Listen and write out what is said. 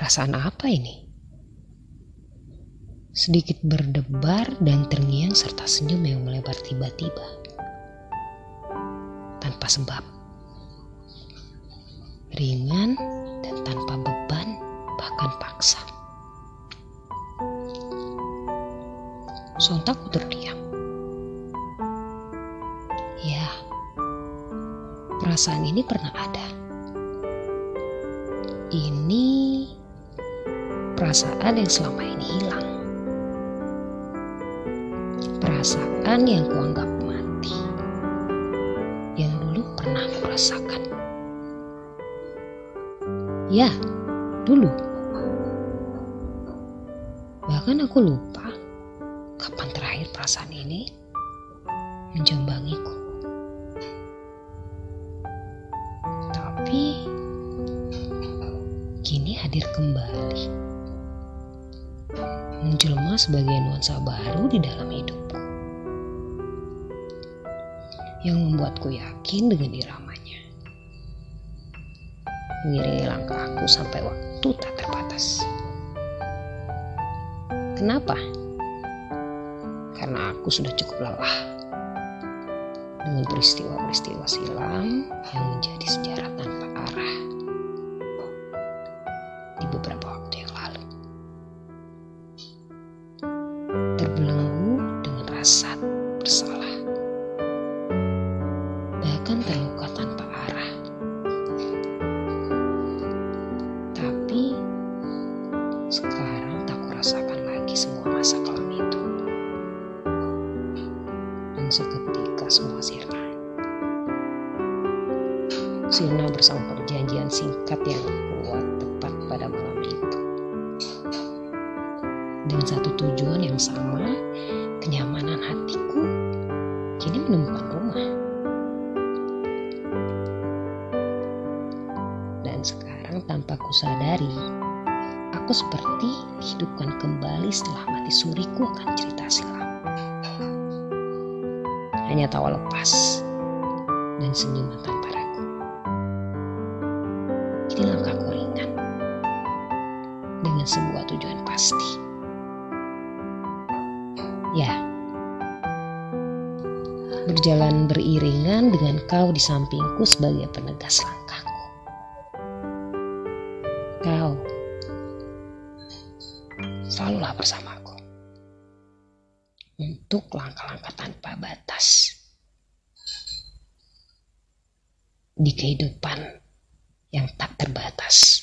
Perasaan apa ini? Sedikit berdebar dan terngiang serta senyum yang melebar tiba-tiba. Tanpa sebab. Ringan dan tanpa beban bahkan paksa. Sontak ku terdiam. Ya, perasaan ini pernah ada. Ini perasaan yang selama ini hilang. Perasaan yang kuanggap mati. Yang dulu pernah kurasakan. Ya, dulu. Bahkan aku lupa kapan terakhir perasaan ini menjambangiku. Tapi kini hadir kembali. Menjelma sebagai nuansa baru di dalam hidupku. Yang membuatku yakin dengan iramanya. Mengiringi langkahku sampai waktu tak terbatas. Kenapa? Karena aku sudah cukup lelah dengan peristiwa-peristiwa silam yang menjadi sejarah Sirna bersama perjanjian singkat yang kuat tepat pada malam itu. Dengan satu tujuan yang sama, kenyamanan hatiku kini menemukan rumah. Dan sekarang tanpa kusadari, aku seperti dihidupkan kembali setelah mati suriku akan cerita silam. Hanya tawa lepas dan senyuman tanpa Kini langkahku ringan dengan sebuah tujuan pasti. Ya, berjalan beriringan dengan kau di sampingku sebagai penegas langkahku. Kau selalulah bersamaku untuk langkah-langkah tanpa batas di kehidupan yang tak terbatas.